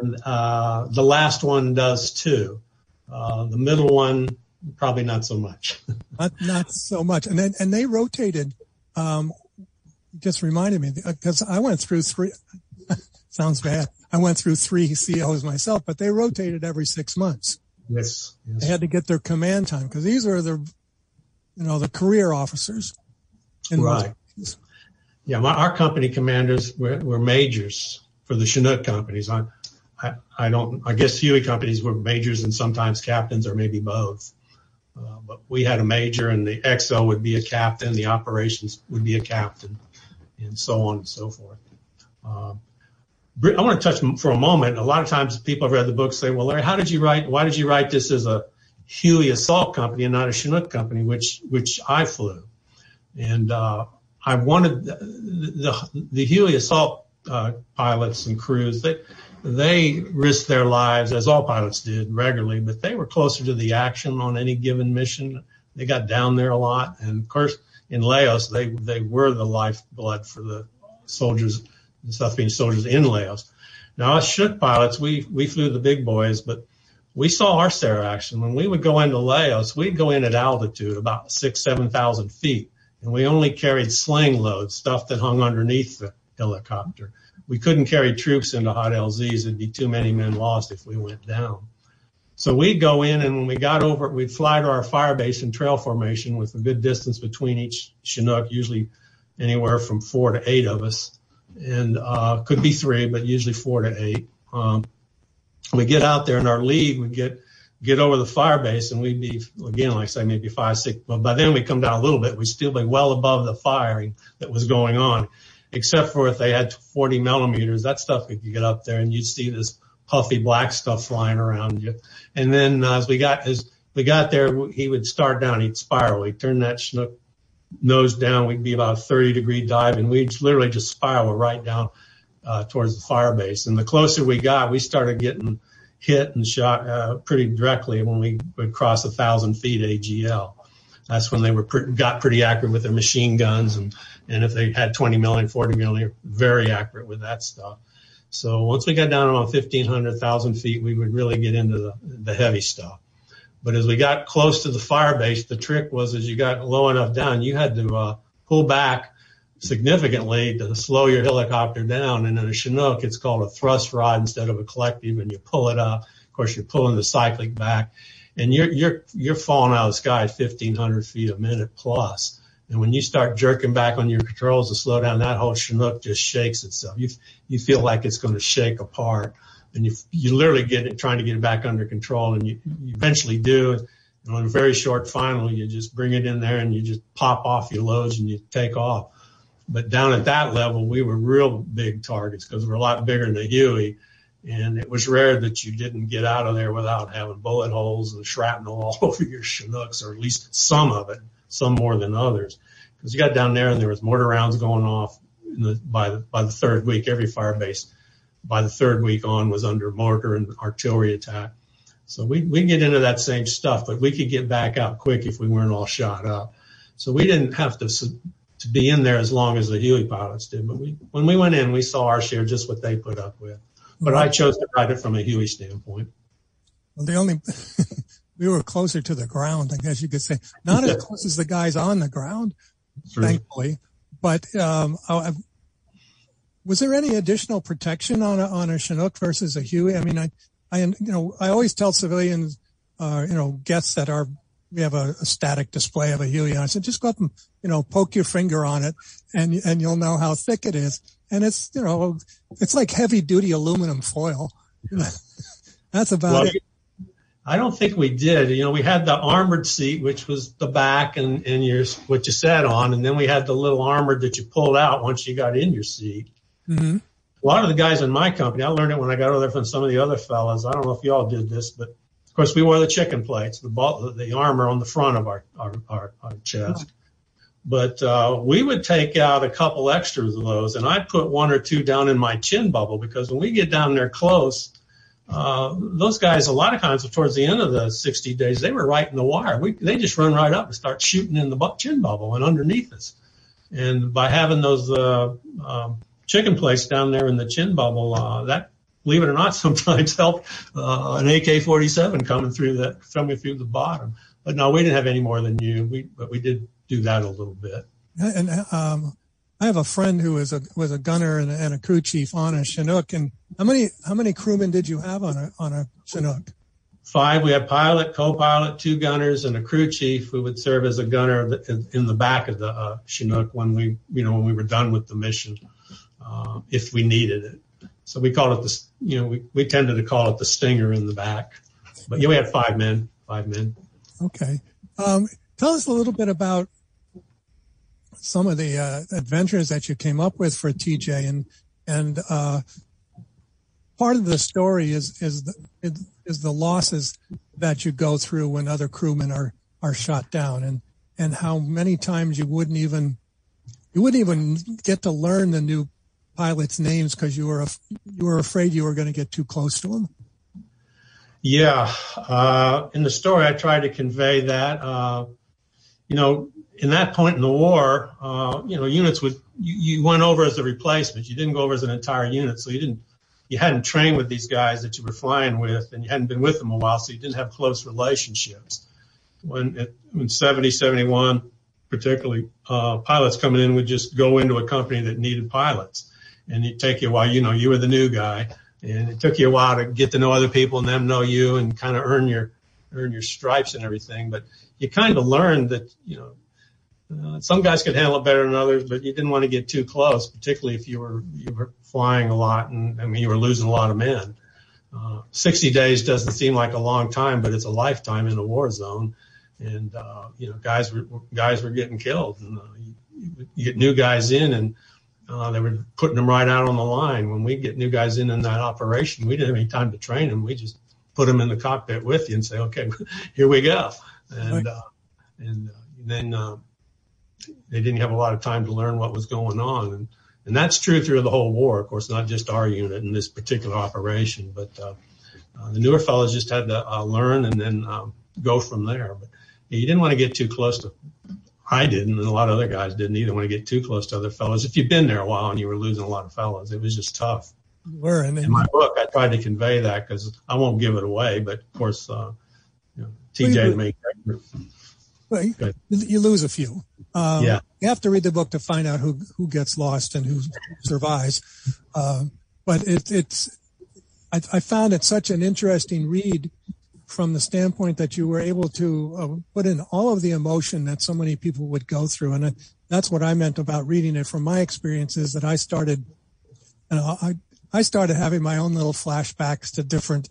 And uh, the last one does too. Uh, the middle one, probably not so much. not, not so much. And then, and they rotated. Um, just reminded me because I went through three. Sounds bad. I went through three COs myself, but they rotated every six months. Yes, yes. They had to get their command time because these are the, you know, the career officers. right. Yeah, my, our company commanders were, were majors for the Chinook companies. I, I, I don't, I guess Huey companies were majors and sometimes captains or maybe both. Uh, but we had a major and the XO would be a captain, the operations would be a captain, and so on and so forth. Uh, I want to touch for a moment. A lot of times people have read the book say, well, Larry, how did you write, why did you write this as a Huey assault company and not a Chinook company, which, which I flew? And, uh, I wanted the, the, the Huey assault uh, pilots and crews. They they risked their lives as all pilots did regularly, but they were closer to the action on any given mission. They got down there a lot, and of course in Laos they they were the lifeblood for the soldiers, South Vietnamese soldiers in Laos. Now us Chinook pilots, we we flew the big boys, but we saw our SAR action. When we would go into Laos, we'd go in at altitude about six, seven thousand feet, and we only carried sling loads, stuff that hung underneath the helicopter. We couldn't carry troops into hot LZs. It'd be too many men lost if we went down. So we'd go in and when we got over, we'd fly to our fire base in trail formation with a good distance between each Chinook, usually anywhere from four to eight of us. And, uh, could be three, but usually four to eight. Um, we get out there in our lead, we get, get over the fire base and we'd be, again, like I say, maybe five, six, but by then we come down a little bit. We'd still be well above the firing that was going on except for if they had 40 millimeters, that stuff could get up there and you'd see this puffy black stuff flying around you. And then uh, as we got, as we got there, he would start down, he'd spiral, he'd turn that Chinook nose down, we'd be about a 30 degree dive, and we'd literally just spiral right down uh, towards the fire base. And the closer we got, we started getting hit and shot uh, pretty directly when we would cross a thousand feet AGL. That's when they were got pretty accurate with their machine guns, and and if they had 20 millimeter, 40 millimeter, very accurate with that stuff. So once we got down around 1,500, 1,000 feet, we would really get into the, the heavy stuff. But as we got close to the fire base, the trick was as you got low enough down, you had to uh, pull back significantly to slow your helicopter down. And in a Chinook, it's called a thrust rod instead of a collective, and you pull it up. Of course, you're pulling the cyclic back, and you're you're you're falling out of the sky at 1,500 feet a minute plus. And when you start jerking back on your controls to slow down, that whole Chinook just shakes itself. You you feel like it's going to shake apart, and you you literally get it trying to get it back under control, and you, you eventually do. And on a very short final, you just bring it in there and you just pop off your loads and you take off. But down at that level, we were real big targets because we're a lot bigger than the Huey. And it was rare that you didn't get out of there without having bullet holes and shrapnel all over your Chinooks, or at least some of it some more than others. Because you got down there and there was mortar rounds going off the, by the by the third week. Every fire base by the third week on was under mortar and artillery attack. So we we get into that same stuff, but we could get back out quick if we weren't all shot up. So we didn't have to to be in there as long as the Huey pilots did. But we when we went in, we saw our share just what they put up with. But I chose to write it from a Huey standpoint. Well, the only we were closer to the ground, I guess you could say. Not as close as the guys on the ground, True. thankfully. But um, I, was there any additional protection on a, on a Chinook versus a Huey? I mean, I, I, you know, I always tell civilians, uh, you know, guests that are we have a, a, static display of a Huey, and I said, just go up and you know, poke your finger on it, and and you'll know how thick it is. And it's you know, it's like heavy duty aluminum foil. That's about well, it. I don't think we did. You know, we had the armored seat, which was the back and, and your, what you sat on. And then we had the little armored that you pulled out once you got in your seat. Mm-hmm. A lot of the guys in my company, I learned it when I got over there from some of the other fellas. I don't know if y'all did this, but of course we wore the chicken plates, the ball, the armor on the front of our, our, our, our chest. Oh. But uh, we would take out a couple extras of those, and I'd put one or two down in my chin bubble because when we get down there close, uh, those guys, a lot of times towards the end of the 60 days, they were right in the wire. We, they just run right up and start shooting in the chin bubble and underneath us. And by having those uh, um, chicken plates down there in the chin bubble, uh, that, believe it or not, sometimes helped uh, an AK-47 coming through that, coming through the bottom. But no, we didn't have any more than you. We, but we did do that a little bit. And um, I have a friend who was a was a gunner and a, and a crew chief on a Chinook. And how many how many crewmen did you have on a on a Chinook? Five. We had pilot, co-pilot, two gunners, and a crew chief who would serve as a gunner in the back of the uh, Chinook when we you know when we were done with the mission, uh, if we needed it. So we called it the you know we, we tended to call it the stinger in the back. But yeah, we had five men. Five men. Okay. Um, tell us a little bit about some of the uh, adventures that you came up with for TJ, and and uh, part of the story is is the, is the losses that you go through when other crewmen are are shot down, and and how many times you wouldn't even you wouldn't even get to learn the new pilots' names because you were you were afraid you were going to get too close to them. Yeah, uh, in the story, I tried to convey that. Uh, you know, in that point in the war, uh, you know, units would you, you, went over as a replacement. You didn't go over as an entire unit, so you didn't you hadn't trained with these guys that you were flying with, and you hadn't been with them a while, so you didn't have close relationships. When it, when 70, 71, particularly, uh, pilots coming in would just go into a company that needed pilots, and it take you a while. You know, you were the new guy, and it took you a while to get to know other people and them know you, and kind of earn your earn your stripes and everything. But you kind of learned that you know uh, some guys could handle it better than others, but you didn't want to get too close, particularly if you were you were flying a lot and I mean you were losing a lot of men. Uh, 60 days doesn't seem like a long time, but it's a lifetime in a war zone, and uh, you know guys were guys were getting killed, and uh, you, you get new guys in, and they were putting them right out on the line. When we get new guys in in that operation, we didn't have any time to train them. We just put them in the cockpit with you and say, okay, here we go. And, uh, and uh, then uh, they didn't have a lot of time to learn what was going on. And, and that's true through the whole war, of course, not just our unit in this particular operation, but uh, uh, the newer fellows just had to uh, learn and then um, go from there. But you didn't want to get too close to. I didn't, and a lot of other guys didn't either want to get too close to other fellows. If you've been there a while and you were losing a lot of fellows, it was just tough. Were and in my book, I tried to convey that because I won't give it away, but of course, uh, you know, TJ, the main. Well, you, you lose a few. Um, yeah. You have to read the book to find out who, who gets lost and who survives. Uh, but it, it's, I, I, found it such an interesting read from the standpoint that you were able to uh, put in all of the emotion that so many people would go through. And that's what I meant about reading it from my experiences that I started, you know, I, I started having my own little flashbacks to different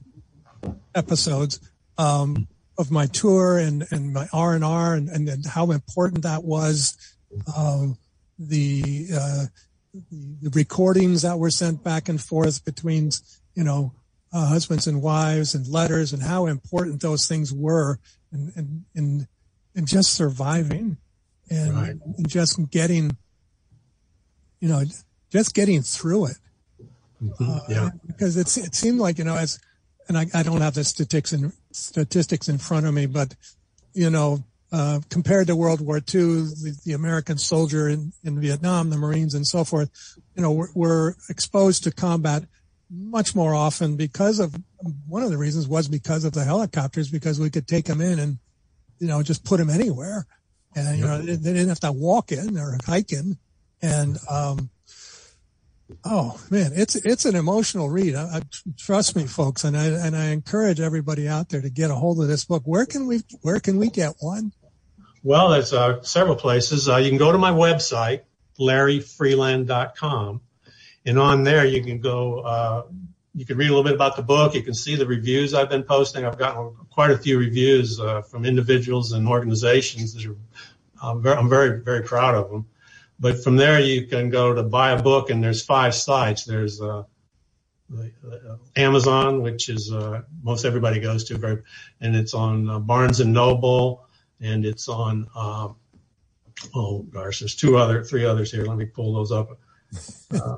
episodes. Um, of my tour and, and my R and R and how important that was. Um, the, uh, the recordings that were sent back and forth between, you know, uh, husbands and wives and letters and how important those things were and, and, and, and just surviving and, right. and just getting, you know, just getting through it. Mm-hmm. Uh, yeah. Because it, it seemed like, you know, as, and I, I don't have the statistics in statistics in front of me, but you know, uh, compared to World War II, the, the, American soldier in, in Vietnam, the Marines and so forth, you know, were, were exposed to combat much more often because of one of the reasons was because of the helicopters, because we could take them in and, you know, just put them anywhere. And, you know, they, they didn't have to walk in or hike in. And, um, Oh man, it's it's an emotional read. I, I, trust me, folks, and I and I encourage everybody out there to get a hold of this book. Where can we where can we get one? Well, there's uh, several places. Uh, you can go to my website, larryfreeland.com, and on there you can go. Uh, you can read a little bit about the book. You can see the reviews I've been posting. I've gotten quite a few reviews uh, from individuals and organizations that are. I'm very, very proud of them. But from there, you can go to buy a book, and there's five sites. There's uh, Amazon, which is most everybody goes to, and it's on Barnes and Noble, and it's on oh gosh, there's two other, three others here. Let me pull those up. Uh,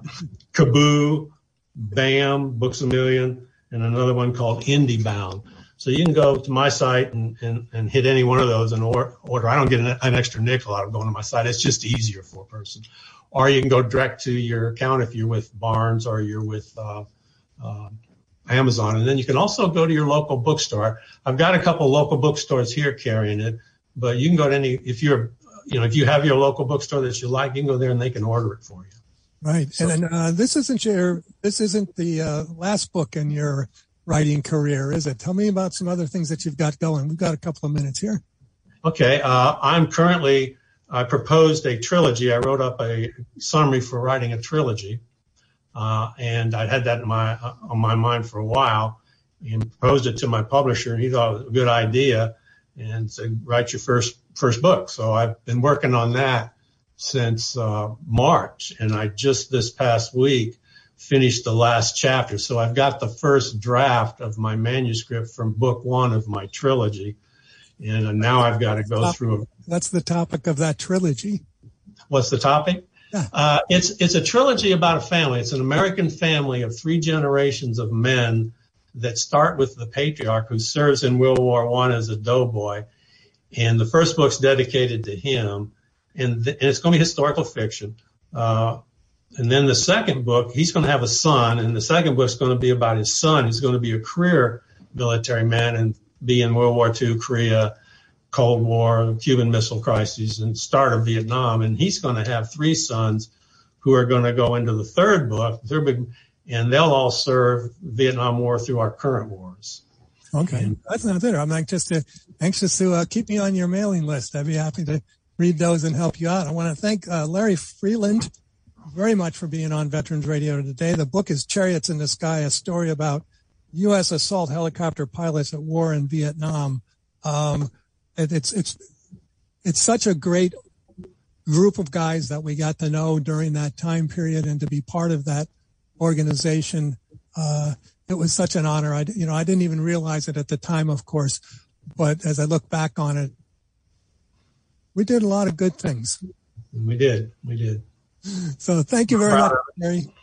Kobo, BAM, Books a Million, and another one called IndieBound. So you can go to my site and, and, and hit any one of those and or, order. I don't get an, an, extra nickel out of going to my site. It's just easier for a person. Or you can go direct to your account if you're with Barnes or you're with uh, uh, Amazon. And then you can also go to your local bookstore. I've got a couple local bookstores here carrying it, but you can go to any, if you're, you know, if you have your local bookstore that you like, you can go there and they can order it for you. Right. So, and uh, this isn't your, this isn't the uh, last book in your writing career, is it? Tell me about some other things that you've got going. We've got a couple of minutes here. Okay. Uh, I'm currently, I proposed a trilogy. I wrote up a summary for writing a trilogy. Uh, and I'd had that in my, uh, on my mind for a while and proposed it to my publisher and he thought it was a good idea and said, write your first, first book. So I've been working on that since, uh, March. And I just this past week finished the last chapter. So I've got the first draft of my manuscript from book one of my trilogy. And now I've got to go through. What's the topic of that trilogy? What's the topic? Yeah. Uh, it's it's a trilogy about a family. It's an American family of three generations of men that start with the patriarch who serves in World War One as a doughboy, and the first book's dedicated to him, and, it's going to be historical fiction. Uh, and then the second book, he's going to have a son, and the second book's going to be about his son. He's going to be a career military man and be in World War II, Korea, Cold War, Cuban Missile Crisis, and start of Vietnam. And he's going to have three sons who are going to go into the third book, and they'll all serve Vietnam War through our current wars. Okay, that's not there. I'm to anxious to uh, keep me on your mailing list. I'd be happy to read those and help you out. I want to thank uh, Larry Freeland very much for being on Veterans Radio today. The book is Chariots in the Sky, a story about U.S. assault helicopter pilots at war in Vietnam. Um, it, it's it's it's such a great group of guys that we got to know during that time period, and to be part of that organization. Uh, it was such an honor. I, you know, I didn't even realize it at the time, of course, but as I look back on it, we did a lot of good things. We did. We did. So thank you very much, Gary.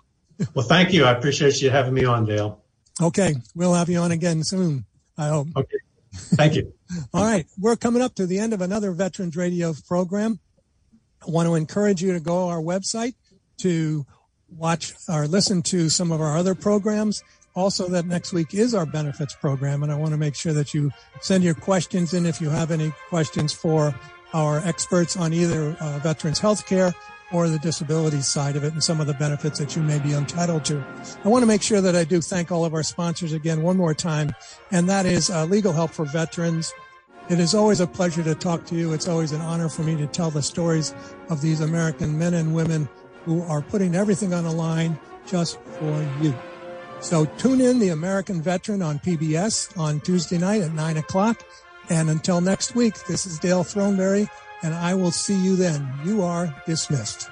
Well, thank you. I appreciate you having me on, Dale. Okay. We'll have you on again soon, I hope. Okay. Thank you. All right. We're coming up to the end of another Veterans Radio program. I want to encourage you to go to our website to watch or listen to some of our other programs. Also, that next week is our benefits program, and I want to make sure that you send your questions in if you have any questions for our experts on either uh, veterans health care or the disability side of it and some of the benefits that you may be entitled to. I want to make sure that I do thank all of our sponsors again one more time, and that is uh, Legal Help for Veterans. It is always a pleasure to talk to you. It's always an honor for me to tell the stories of these American men and women who are putting everything on the line just for you. So tune in the American Veteran on PBS on Tuesday night at nine o'clock. And until next week, this is Dale Throneberry, and I will see you then. You are dismissed.